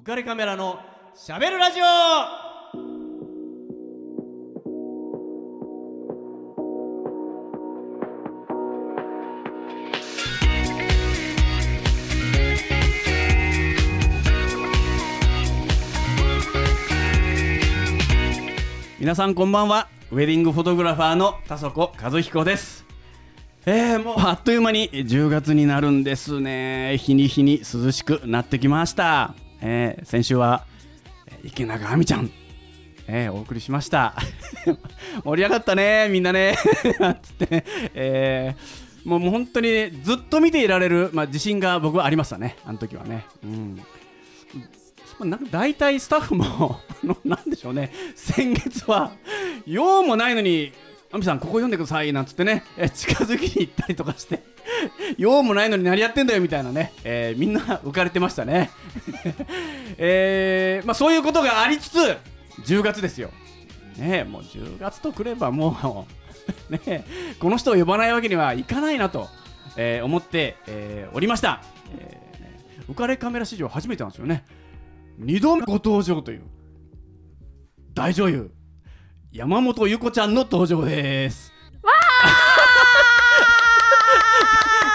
浮かれカメラのしゃべるラジオ。皆さんこんばんは。ウェディングフォトグラファーの田底和彦です。えー、もうあっという間に10月になるんですね。日に日に涼しくなってきました、えー、先週は池永亜美ちゃんえー、お送りしました。盛り上がったねみんなね。な んつって、えー、もう本当にずっと見ていられる、まあ、自信が僕はありましたねあの時はね。うん。まなんか大体スタッフも あのなんでしょうね。先月は用もないのに「亜美さんここ読んでください」なんつってね。近づきに行ったりとかして。用もないのに何やってんだよみたいなね、えーみんな浮かれてましたね、えーまあ、そういうことがありつつ10月ですよ。ねもう10月とくればもう ねこの人を呼ばないわけにはいかないなと、えー思って、えーおりました、えー浮かれカメラ史上初めてなんですよね。2度目ご登場という大女優山本ゆこちゃんの登場ですス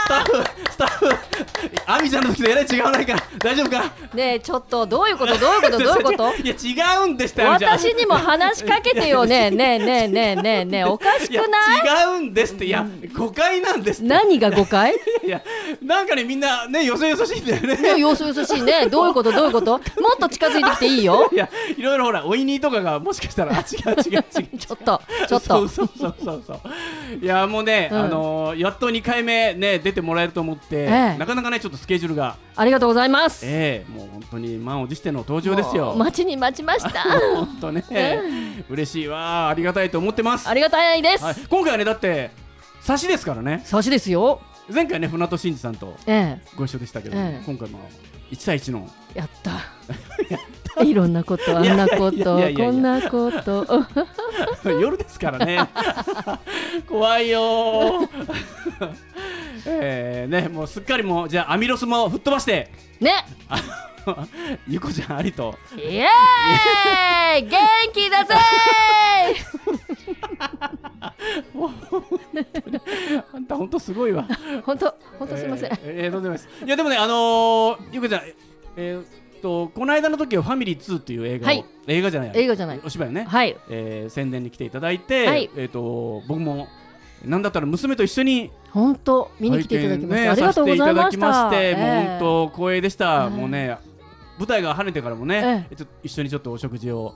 タッフスタッフ。亜美ちゃんの時とえらい違わないか大丈夫か？ねえちょっとどういうこと？どういうこと？どういうこと？いや違うんですって亜美ちゃん。私にも話しかけてよ。ねえねえねえねえねえねえ おかしくない？違うんですって。いや誤解なんです何が誤解？いやなんかねみんなねよそよそしいんだよね。ねよそよそしいね。どういうこと？どういうこと？もっと近づいてきていいよ。いやいろいろほらおいにとかがもしかしたらあ違う違う違う。ちょっとちょっと。そうそうそうそうそう。いやもうね、うん。あのーやっと2回目ね出てもらえると思って、ええなかなかねちょっとスケジュールが。ありがとうございます。ええもう本当に満を持しての登場ですもよう待ちに待ちました。本当ね、嬉しいわ。ありがたいと思ってます。ありがたいです、はい、今回はねだって差しですからね。差しですよ。前回ね船戸真二さんとえご一緒でしたけど、ええ。今回も1対1の。え やった。いろんなことあんなことこんなこと。夜ですからね。怖いよーえー、ねもうすっかりもうじゃあアミロスも吹っ飛ばして。ね。ゆこちゃんありと。イエーイ。元気だぜあんた本当すごいわ。ー本当本当すいません、えーえーとんでもないです。いやでもねあのー、ゆこちゃんえー、っとこの間の時は「ファミリー2」っていう映画を、はい。映画じゃない映画じゃない。お芝居をね、はい。えー宣伝に来ていただいて、はい。えー、と僕もなんだったら娘と一緒に本当見に来ていただきまして、ねありがとうございました。もう本当光栄でした、ええ。もうね舞台が跳ねてからもね、えちょっと一緒にちょっとお食事を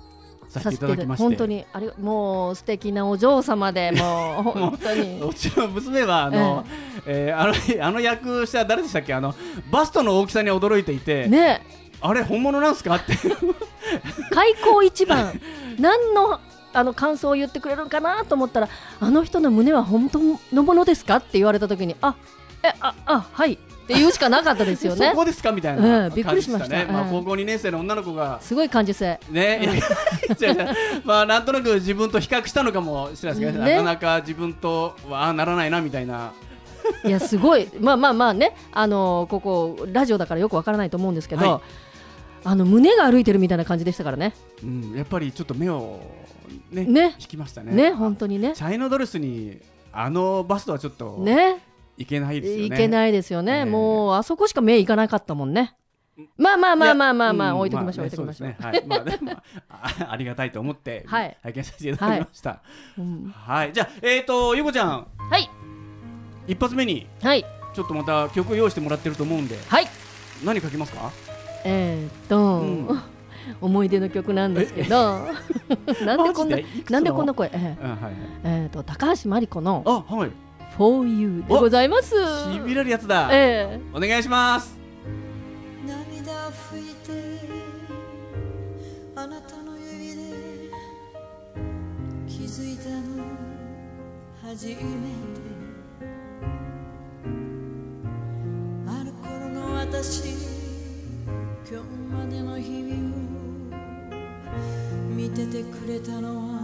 させていただきまして。本当にあれもう素敵なお嬢様で もう本当に。うちの娘はあの、えーあの あの役者誰でしたっけ？あのバストの大きさに驚いていて、ね。あれ本物なんすか？って。開口一番。何のあの感想を言ってくれるんかなと思ったらあの人の胸は本当のものですかって言われた時にあえああはい。って言うしかなかったですよね。そこですかみたいなええびっくりしました。ねまあ、ええ高校2年生の女の子が。すごい感受性。ね、まあなんとなく自分と比較したのかもしれないですけど、ね。なかなか自分とはああならないなみたいな。いやすごい。まあまあまあね。あのここラジオだからよくわからないと思うんですけど、はいあの胸が歩いてるみたいな感じでしたからね。うん、やっぱりちょっと目をねね。引きましたね。ね本当にね。チャイナドレスにあのバストはちょっとね。いけないですよね。いけないですよね、ええ。もうあそこしか目いかなかったもんね。まあまあまあまあまあまあ、うん置いときましょう、ね置いときましょう。はい、まあでもあ ありがたいと思ってはい。拝見させていただきました。うん。はい、じゃあえっ、とゆこちゃん。はい。一発目にはい。ちょっとまた曲用意してもらってると思うんで。はい。何書きますか？えー、っと、うん。思い出の曲なんですけど なんでこんななんでこんな声、えーうんはいはい。えーっと高橋真理子のあはい。「For You」でございます。しびれるやつだ。え。お願いします。涙拭いてあなたの指で気づいたの初めて。ある頃の私今日までの日々を見ててくれたのは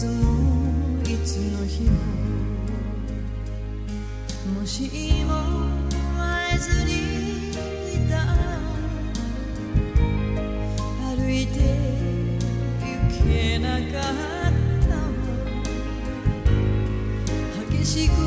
つもいつの日ももしも会えずにいた。ら歩いて行けなかったわ激しく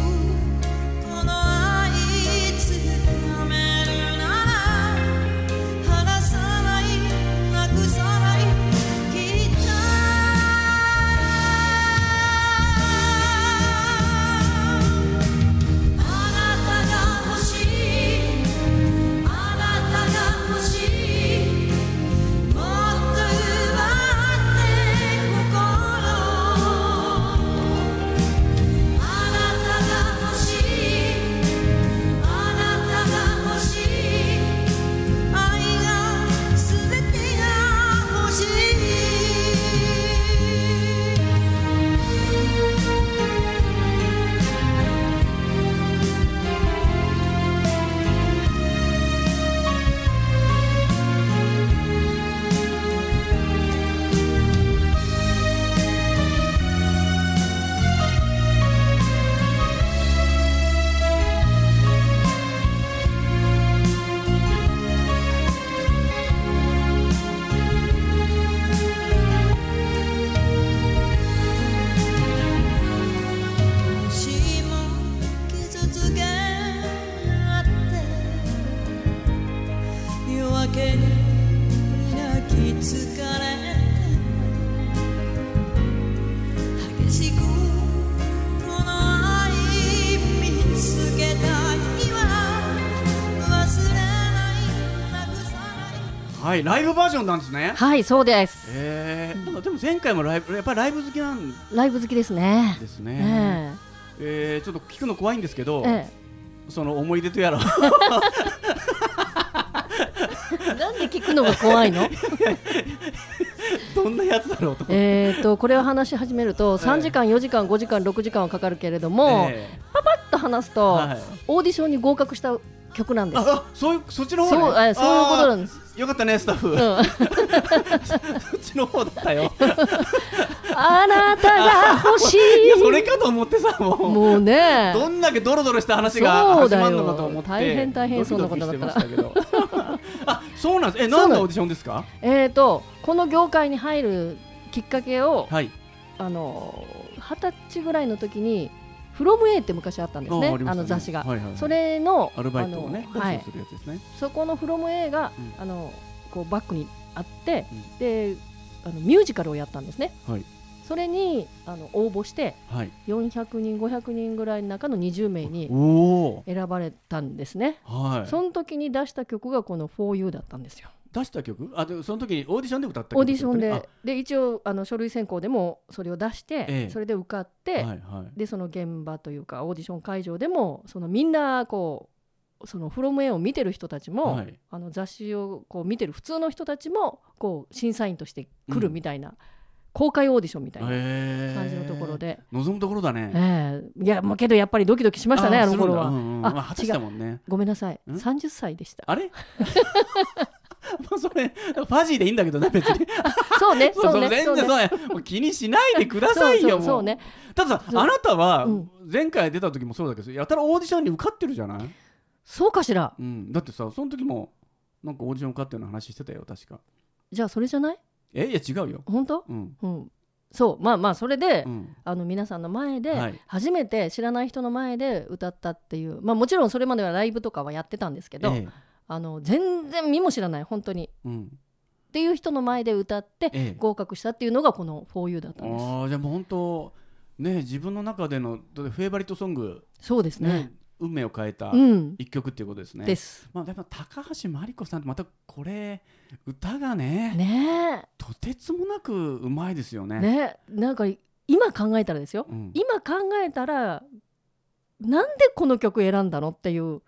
はいライブバージョンなんですね。はいそうです。えー、でも前回もライブやっぱりライブ好きなんライブ好きですね。ですね、ええ。ーちょっと聞くの怖いんですけど、ええ。その思い出とやら。え なんで聞くのが怖いの？どんなやつだろうとえーとこれを話し始めるとええ。3時間4時間5時間6時間はかかるけれども、え。パパッと話すと、はい。オーディションに合格した曲なんです。ああそういうそっちの方ね。そう,、えーそういうことなんです、よかったねスタッフ、うん、そっちの方だったよ。あなたが欲しい。やそれいかと思ってさもう。もうね。どんだけドロドロした話が始まるのかと思って大変大変そんなことだったら あそうなんです。えなん何のオーディションですか？えーとこの業界に入るきっかけをはい。あの二十歳ぐらいの時に「フロム A って昔あったんですね。ああね。の雑誌が、はいはいはい。それのアルバイトをねはい募集するやつですね、そこの「フロム A が、うん。あのこうバックにあって、うん。であのミュージカルをやったんですね。はい。それにあの応募してはい。400人500人ぐらいの中の20名に選ばれたんですね、はい。その時に出した曲がこの「For You」だったんですよ出した曲？あでその時にオーディションで歌った曲？オーディションあ。でで一応あの書類選考でもそれを出して、ええ。それで受かって、はいはい。でその現場というかオーディション会場でもそのみんなこうそのフロム A を見てる人たちも、はい。あの雑誌をこう見てる普通の人たちもこう審査員として来るみたいな、公開オーディションみたいなへ感じのところで、望むところだね。ええ。いやもうけどやっぱりドキドキしましたねあの頃は、うんうん。あまあ二十歳だもんねごめんなさい。ん？30歳でした。あれ？もうそれファジーでいいんだけどね別に。そうね そうね。全然そうね。もう気にしないでくださいよそうそうもそうただあなたはうん。前回出た時もそうだけどやたらオーディションに受かってるじゃない？そうかしら。うん。だってさその時もなんかオーディション受かってるの話してたよ確か。じゃあそれじゃない？え？いや違うよ。本当？うん。うん。そう。まあまあそれで、うん。あの皆さんの前で、はい。初めて知らない人の前で歌ったっていう、まあ、もちろんそれまではライブとかはやってたんですけど、ええあの全然見も知らない本当に。うん。っていう人の前で歌ってええ。合格したっていうのがこの「4U」だったんです。ああじゃあもう本当ね自分の中でのフェイバリットソングそうですね。ね運命を変えたうん。一曲っていうことですね。です。まあ、でも高橋真理子さんってまたこれ歌がねね。とてつもなくうまいですよね。えね。えなんか今考えたらですよ。うん。今考えたらなんでこの曲選んだのっていう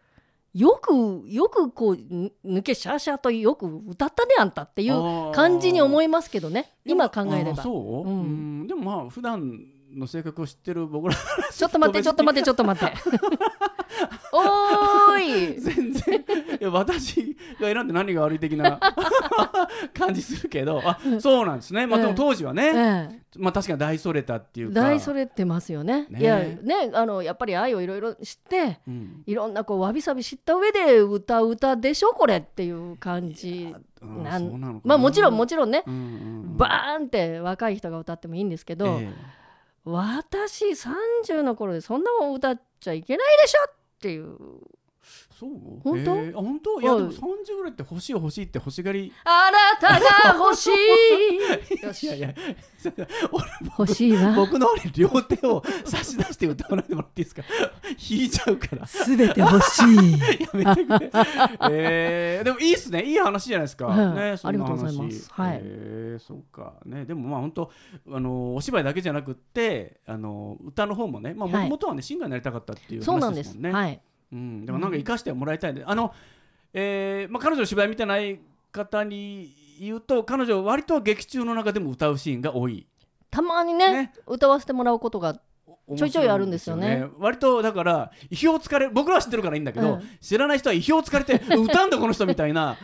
よくよくこうぬ抜けシャーシャーとよく歌ったねあんたっていう感じに思いいますけどね。今考えれば。そう、ううんん、でもまあ普段の性格を知ってる僕らちょっと待ってちょっと待ってちょっと待って。おーい。全然。いや私が選んで何が悪い的な 感じするけどあそうなんですね、まあ、でも当時はね、ええまあ確かに大それたっていうか。大それてますよね。ね。いやねあのやっぱり愛をいろいろ知ってうん。いろんなこうわびさび知った上で歌う歌でしょこれっていう感じうんなんまあもちろんもちろんね。うんうんうん。バーンって若い人が歌ってもいいんですけど、え私30の頃でそんなもん歌っちゃいけないでしょっていう。そう？本当？えーあ本当？いやはい。でも30ぐらいって欲しい欲しいって欲しがりあなたが欲しい。よ しいやいや欲しいわ。僕の両手を差し出して歌わないでもらっていいですか？弾いちゃうから。すべて欲しい。やめてくれ。えー、でもいいっすね。いい話じゃないですか、うんねそありがとうございます。はい。えー、そうか。ねでもまあ本当あのお芝居だけじゃなくってあの歌の方もねまあはい。もともとはねシンガーになりたかったっていうそうなんで話です。すもんねはいうん、でもなんか生かしてもらいたいね、あの、えーまあ、彼女の芝居見てない方に言うと彼女は割と劇中の中でも歌うシーンが多い。たまにねね。歌わせてもらうことがちょいちょいあるんですよね。面白いん割とだから意表をつかれ僕らは知ってるからいいんだけど、うん。知らない人は意表をつかれて 歌うんだこの人みたいな。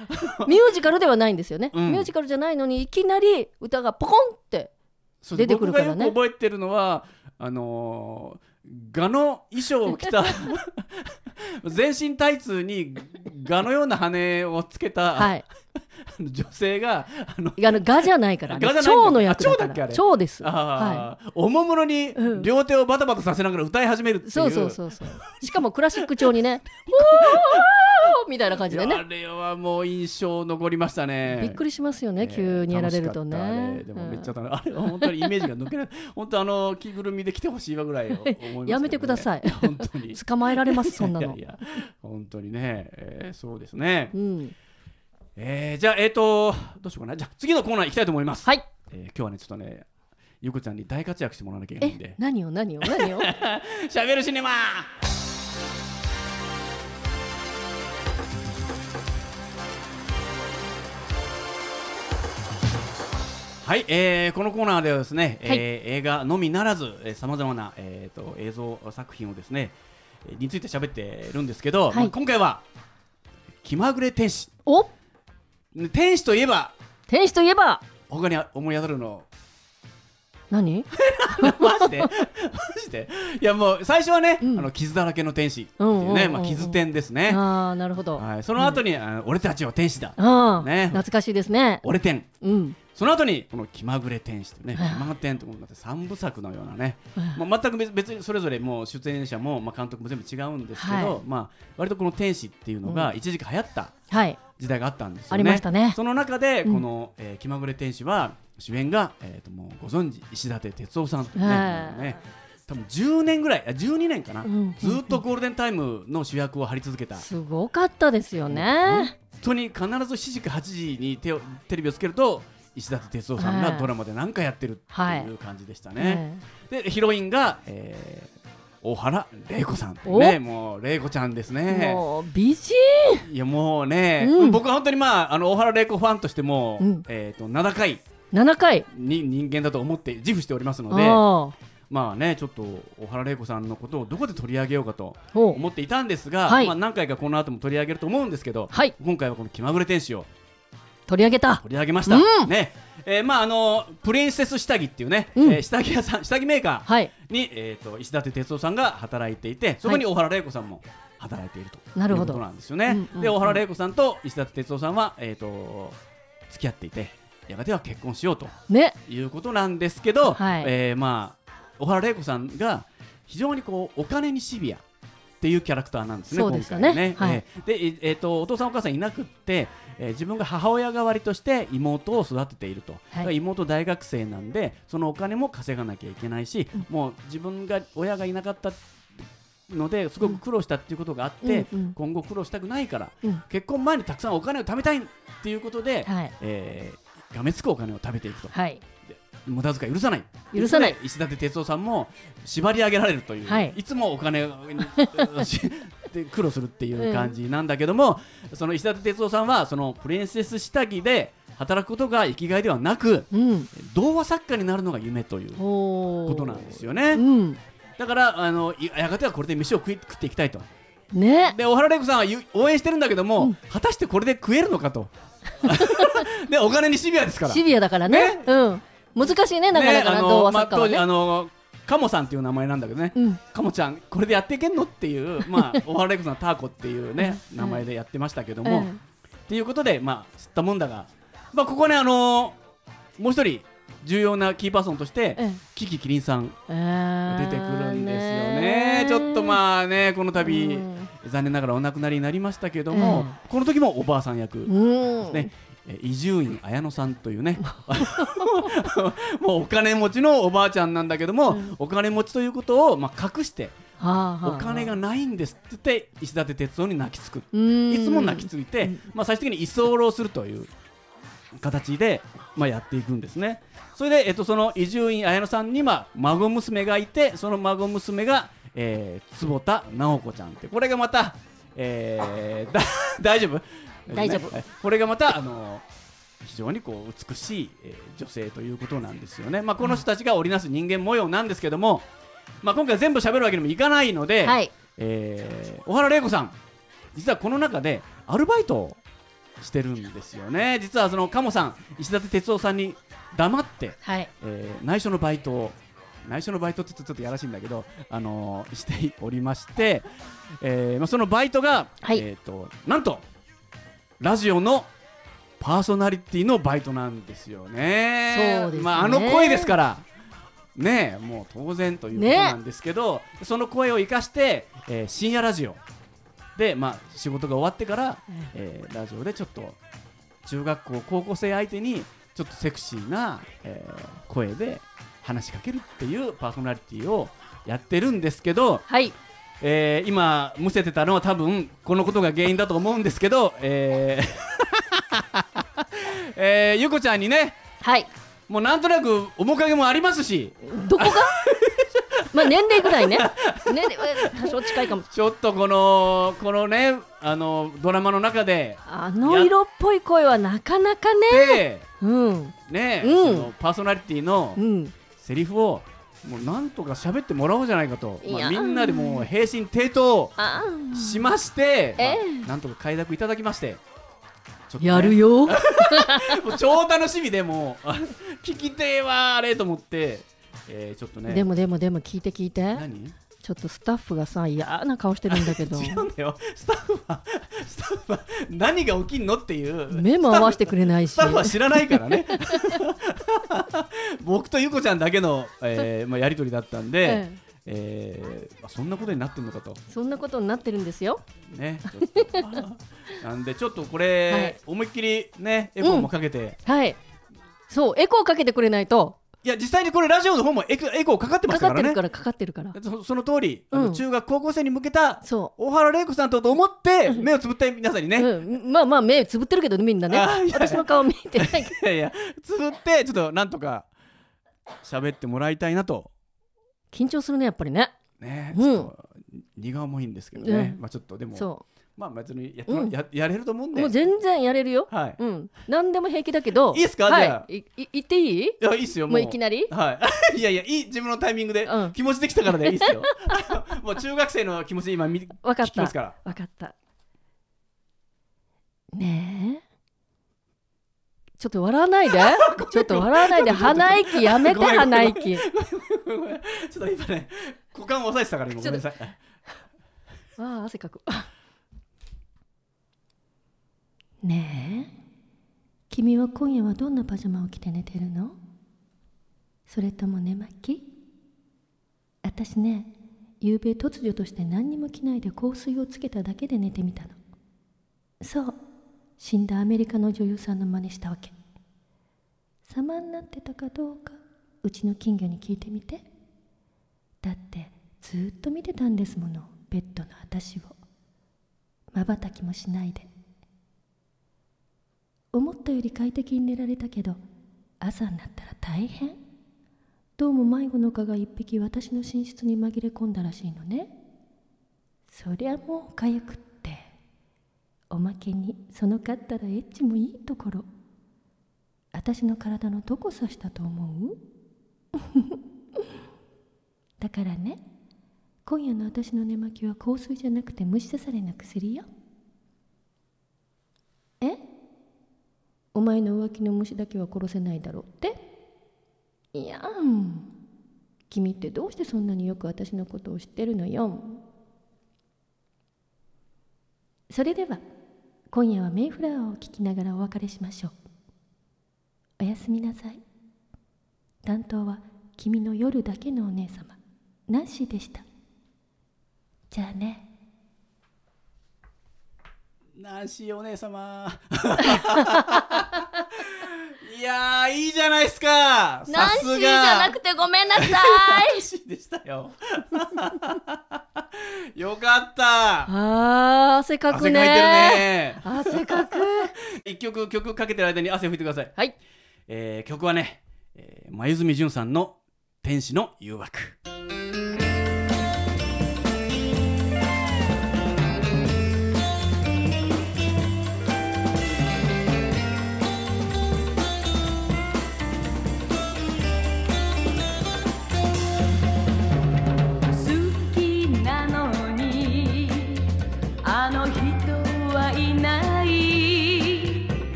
ミュージカルではないんですよね、うん。ミュージカルじゃないのにいきなり歌がポコンって出てくるからね。覚えてるのはあのーガの衣装を着た 全身タイツにガのような羽をつけた、はい女性があのあのガじゃないからね蝶の役だから。あ蝶だっけあれ？蝶です。はあー。おもむろにうん。両手をバタバタさせながら歌い始めるってい、いう。そうそうそうそう。しかもクラシック調にね おーみたいな感じでいやあねれはもう印象残りましたね。びっくりしますよね、えー急にやられるとね。れ。でもめっちゃ楽しい。あれは本当にイメージが抜けない。本当あの着ぐるみで来てほしいわぐらいね。やめてください。本当に。捕まえられますそんなの。いやいや本当にね、えーそうですね、うんえーじゃあえっ、とどうしようかな。じゃあ次のコーナー行きたいと思います、はい。えー今日はねちょっとねゆこちゃんに大活躍してもらわなきゃいけないんえで何を何を何を？しゃべるシネマ。はい、えーこのコーナーではですね、はい。えー映画のみならずさまざまな、えー、と映像作品をですねえーについて喋ってるんですけど、はい。まあ今回は気まぐれ天使。お？ね天使といえば天使といえば他に思い当たるの？何？マジで？マジで？いやもう最初はね、うん。あの傷だらけの天使っていううんうんうんね、うん。まあ、傷天ですね、ああなるほど、はい、その後に、あの俺たちは天使だ。ね。懐かしいですね。俺天。うんその後にこの気まぐれ天使とね、はい。気ま天とって三部作のようなね、はい。まあ、全く別別にそれぞれもう出演者も、まあ、監督も全部違うんですけど、はい。まあ、割とこの天使っていうのが一時期流行ったはい。時代があったんですよね。ありましたね。その中でうん。この、えー気まぐれ天使は主演が、えー、ともうご存知石立哲夫さんというね,、はい。多分10年ぐらいあ12年かな、うん。ずっとゴールデンタイムの主役を張り続けた、すごかったですよ本ね当に必ず7時か8時に手をテレビをつけると石立哲夫さんがはい。ドラマで何かやってるってはいいう感じでしたね。えでヒロインが、えー大原玲子さん。ねもう玲子ちゃんですえね。もう美人。いやもうね、うん。僕は本当にまああの大原玲子ファンとしても、うん。えっ、と名高い7回に人間だと思って自負しておりますのでまあねちょっと大原玲子さんのことをどこで取り上げようかと思っていたんですが、はい。まあ、何回かこの後も取り上げると思うんですけど、はい。今回はこの気まぐれ天使を取り上げた。取り上げました、うん。ね。えーまああのプリンセス下着っていうね、うん。えー下着屋さん下着メーカはい。ーに、えー、と石立哲夫さんが働いていてそこに大原玲子さんも働いていると。なるほど。いうことなんですよね。うんうんうん。で大原玲子さんと石立哲夫さんは、えー、と付き合っていてやがては結婚しようとね。いうことなんですけど、はい。えーまあ小原玲子さんが非常にこうお金にシビアっていうキャラクターなんですね、そうでね。今回ね。はい。えーで、ええーとお父さんお母さんいなくって、えー自分が母親代わりとして妹を育てていると、だから妹大学生なんでそのお金も稼がなきゃいけないし、もう自分が親がいなかったのですごく苦労したっていうことがあって、うん。うん今後苦労したくないから、うん。結婚前にたくさんお金を貯めたいっていうことで、はい。えーがめつくお金を食べていくと。はい無駄遣い許さない。許さない。石立哲夫さんも縛り上げられるという、はい。つもお金で 苦労するっていう感じなんだけども、その石立哲夫さんはそのプリンセス下着で働くことが生きがいではなくうん。童話作家になるのが夢というおことなんですよね、うん。だからあのいやがてはこれで飯を食い食っていきたいと。ね。で小原玲子さんはゆ応援してるんだけども、うん。果たしてこれで食えるのかと。でお金にシビアですから。シビアだからね。ね。うん難しいねなかなかなねあ当時あのカモさんっていう名前なんだけどね、うん。カモちゃんこれでやっていけんの？っていうまあ小原玲子さんターコっていうねうん。名前でやってましたけども、うん。っていうことでまあ吸ったもんだがまあここねあのもう一人重要なキーパーソンとしてうん。キキキリンさん出出てくるんですよね。ちょっとまあねこの度、うん。残念ながらお亡くなりになりましたけども、えこの時もおばあさん役、うんね。え伊集院綾乃さんというね。もうお金持ちのおばあちゃんなんだけども、うん。お金持ちということを、まあ、隠してはあはあお金がないんですって言って石立哲夫に泣きつく。うん。いつも泣きついて、うん。まあ、最終的に居候するという形で、まあ、やっていくんですね。それで、えっと、その伊集院綾乃さんに、まあ、孫娘がいてその孫娘が、えー坪田直子ちゃんって。これがまた、えーだ大丈夫？大丈夫。ねこれがまたあの非常にこう美しい、えー女性ということなんですよね、まあ、この人たちが織りなす人間模様なんですけども、まあ、今回全部喋るわけにもいかないので、はい。えー小原玲子さん実はこの中でアルバイトをしてるんですよね。実はその鴨さん石立哲夫さんに黙って、はい。えー内緒のバイトを内緒のバイトってちょっとやらしいんだけど、あのーしておりまして、えーまあ、そのバイトが、はい。えー、となんとラジオのパーソナリティのバイトなんですよね。そうですね。まあ、あの声ですから。ねえもう当然ということなんですけど、その声を生かして、えー深夜ラジオで、まあ、仕事が終わってから、えーラジオでちょっと中学校高校生相手にちょっとセクシーな、えー声で話しかけるっていうパーソナリティをやってるんですけど、はいえー今むせてたのは多分このことが原因だと思うんですけど、えー えーゆこちゃんにねはい。もうなんとなく面影もありますし。どこが？まあ年齢ぐらいね。年齢は多少近いかも。ちょっとこのこのねあのドラマの中であの色っぽい声はなかなかね。でうん。ね、うん。そのパーソナリティのうん。セリフをもうなんとか喋ってもらおうじゃないかと、まあ、みんなでもう平身低頭あ。しまして、ええ。まあなんとか快諾いただきまして。ね。やるよ。もう超楽しみでもう。あ聞きてえわあれと思って、えー、ちょっとね。でもでもでも聞いて聞いて。何？ちょっとスタッフがさ嫌な顔してるんだけど。違うんだよ。スタッフはスタッフは何が起きんのっていう。目も合わせてくれないし。スタッフは知らないからね。僕とゆこちゃんだけの、えーまあ、やり取りだったんで、ええ。ーまあ、そんなことになってんのかと。そんなことになってるんですよ。ねなんでちょっとこれ、はい。思いっきりねエコーもかけて、はい。そうエコーかけてくれないといや実際にこれラジオの方もエコエコーかかってまかかってしたからねるからかかってるから。そその通り、うん。中学高校生に向けたそ大原玲子さんとと思って目をつぶって皆さんにう、ね、うん、まあまあ目つぶってるけどねみんなね。私の顔見てないけど。いやいやつぶってちょっとなんとか喋ってもらいたいなと。緊張するねやっぱりね。ね、うん。ちょっと荷が重いんですけどね、うん。まあちょっとでもそまあ別にやうん。ややれると思うんうで。もう全然やれるよ。はい。うん。何でも平気だけど。いいっすか？はい。じゃあ。いい言っていい？いやいいっすよもう。いきなり？はい。いやいやいい自分のタイミングで、うん。気持ちできたからでいいっすよ。もう中学生の気持ち今見わかった。聞きますから。わかった。ねえ。ちょっと笑わないで。ちょっと笑わないで。鼻息やめて鼻息。ちょっと今ね股間を押さえてたから今ごめんなさい。ああ汗かくねえ。君は今夜はどんなパジャマを着て寝てるの？それとも寝巻き？私ね夕べ突如として何にも着ないで香水をつけただけで寝てみたの。そう死んだアメリカの女優さんの真似したわけ。様になってたかどうかうちの金魚に聞いてみて。だってずっと見てたんですものベッドの私を。まばたきもしないで。思ったより快適に寝られたけど朝になったら大変。どうも迷子の蚊が一匹私の寝室に紛れ込んだらしいのね。そりゃもうかゆくって。おまけにそのかったらエッチもいいところ。私の体のどこ刺したと思う？だからね今夜の私の寝巻きは香水じゃなくて虫刺されの薬よえお前の浮気の虫だけは殺せないだろうって？いやん。君ってどうしてそんなによく私のことを知ってるのよそれでは今夜はメイフラワーを聴きながらお別れしましょう。おやすみなさい。担当は君の夜だけのお姉様ナンシーでした。じゃあね。ナンシーお姉様。いやーいいじゃないですか。ナンシーじゃなくてごめんなさい。よ。よかった。あー汗かくね。ね。汗かく。一曲曲かけてる間に汗拭いてください、はい。えー曲はね、えー、眉住淳さんの「天使の誘惑」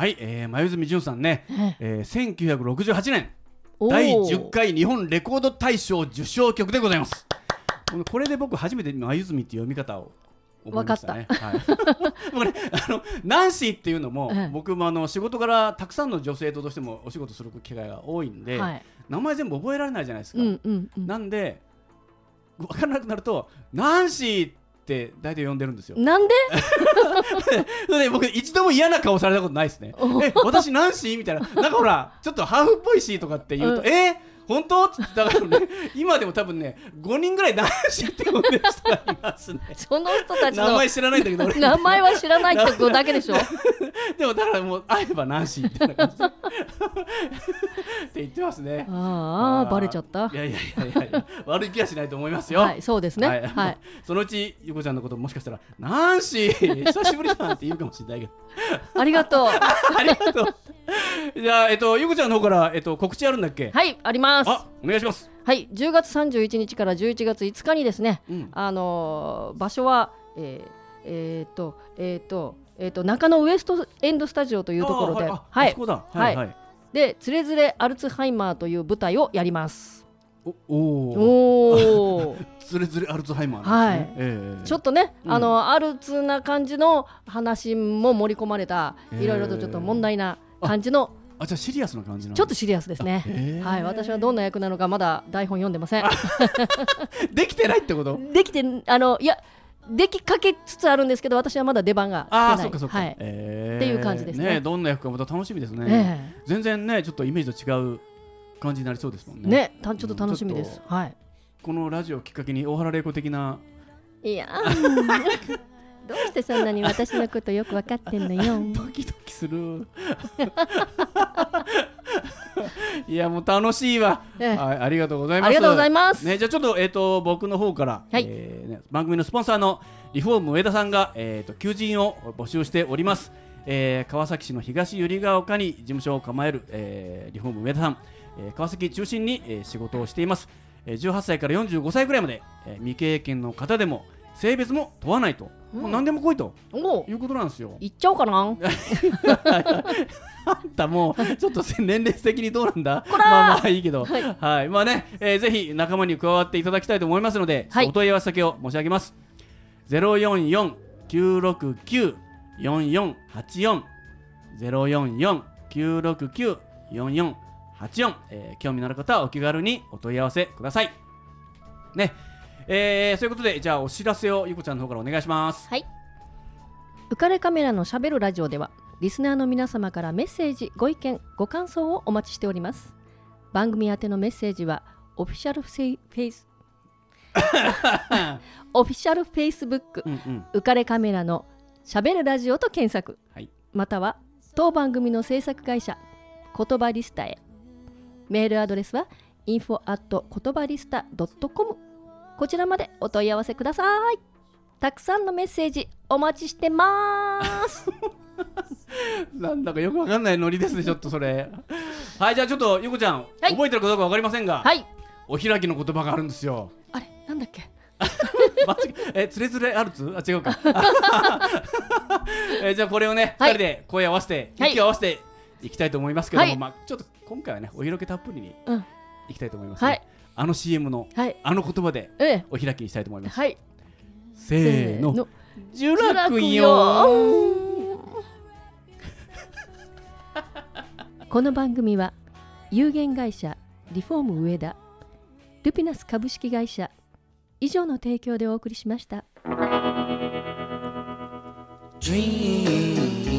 はい、えー、眉住淳さんね、えー、1968年第10回日本レコード大賞受賞曲でございます。これで僕初めて眉住っていう読み方を覚えましたね。はい、僕ねあのナンシーっていうのも、ええ僕もあの仕事からたくさんの女性とどうしてもお仕事する機会が多いんで、はい。名前全部覚えられないじゃないですか、うんうんうん。なんで分からなくなるとナンシーって大体呼んでるんですよ。なんで？で僕一度も嫌な顔されたことないですね。え私ナンシーみたいな。なんかほらちょっとハーフっぽいしとかって言うと、うん。え？本当？ってだからね今でも多分ね5人ぐらい男子って呼んでる人がいますね。その人たちの名前知らないんだけど俺。名前は知らないってことだけでしょ？でもだからもう会えばナンシーみたいな感じ。でって言ってますね。ああバレちゃった？いやいやいやいや悪い気はしないと思いますよ。はいそうですね。はい。はい。そのうちゆこちゃんのこともしかしたらナンシー久しぶりだなって言うかもしれないけど。ありがとう。ありがとう。じゃあえっとゆこちゃんの方からえっと告知あるんだっけ？はいありますあお願いします。はい10月31日から11月5日にですね、うん。あのー場所はえーえーっとえーっとえーっと中野ウエストエンドスタジオというところではいあはい。で「つれづれアルツハイマー」という舞台をやります。おおおおお つれづれアルツハイマーなんですね。はい。ええちょっとね、うん。あのアルツな感じの話も盛り込まれたいろいろとちょっと問題な感じのあじゃあシリアスな感じちょっとシリアスですね。へー。はい私はどんな役なのかまだ台本読んでません。できてないってこと？できてあのいやできかけつつあるんですけど私はまだ出番があそっかそっか、はい。えー。っていう感じですね。どんな役かまた楽しみですね、え全然ねちょっとイメージと違う感じになりそうですもんね。えねたちょっと楽しみです。ちょっはい。このラジオをきっかけに大原玲子的ないやー どうしてそんなに私のことよく分かってんのよ？ドキドキする。いやもう楽しいわ、ええ。はい、ありがとうございます。ありがとうございます。ね、じゃあちょっと,、えー、と僕の方から、はい。えーね、番組のスポンサーのリフォーム上田さんが、えー、と求人を募集しております、えー川崎市の東百合ヶ丘に事務所を構える、えーリフォーム上田さん、えー川崎中心に、えー仕事をしています、えー18歳から45歳ぐらいまで、えー未経験の方でも性別も問わないと、もう何でも来いということなんですよ。行っちゃおうかな。あんたもうちょっと年齢的にどうなんだ？まあまあいいけど、ははい。い、まあね、えーぜひ仲間に加わっていただきたいと思いますので、はい。お問い合わせ先を申し上げます。ゼロ四四九六九四四八四。ゼロ四四九六九四四八四。興味のある方はお気軽にお問い合わせください。ね、えー、そういうことでじゃあお知らせをゆこちゃんの方からお願いします。はい。浮かれカメラのしゃべるラジオではリスナーの皆様からメッセージご意見ご感想をお待ちしております。番組宛てのメッセージはオフィシャルフェイフェイスオフィシャルフェイスブックうんうん。浮かれカメラのしゃべるラジオと検索、はい。または当番組の制作会社言葉リスタへ。メールアドレスは info at 言葉リスタ .com こちらまでお問い合わせください。たくさんのメッセージお待ちしてます。なんだかよくわかんないノリですね、ちょっとそれ。はい、じゃあちょっとゆこちゃん、はい。覚えてるかどうかわかりませんが、はい。お開きの言葉があるんですよ。あれなんだっけ？え、つれづれあるつ？あ、違うか。えじゃあこれをね、二、はい。人で声合わせて、はい息を合わせていきたいと思いますけども、はい。まあちょっと今回はね、お色気たっぷりにうん。いきたいと思います、ね。はいあの CM のはいあの言葉でええお開きにしたいと思います。はいせーの。ジュジュラクラクよよ この番組は有限会社リフォーム上田ルピナス株式会社以上の提供でお送りしました。Dream,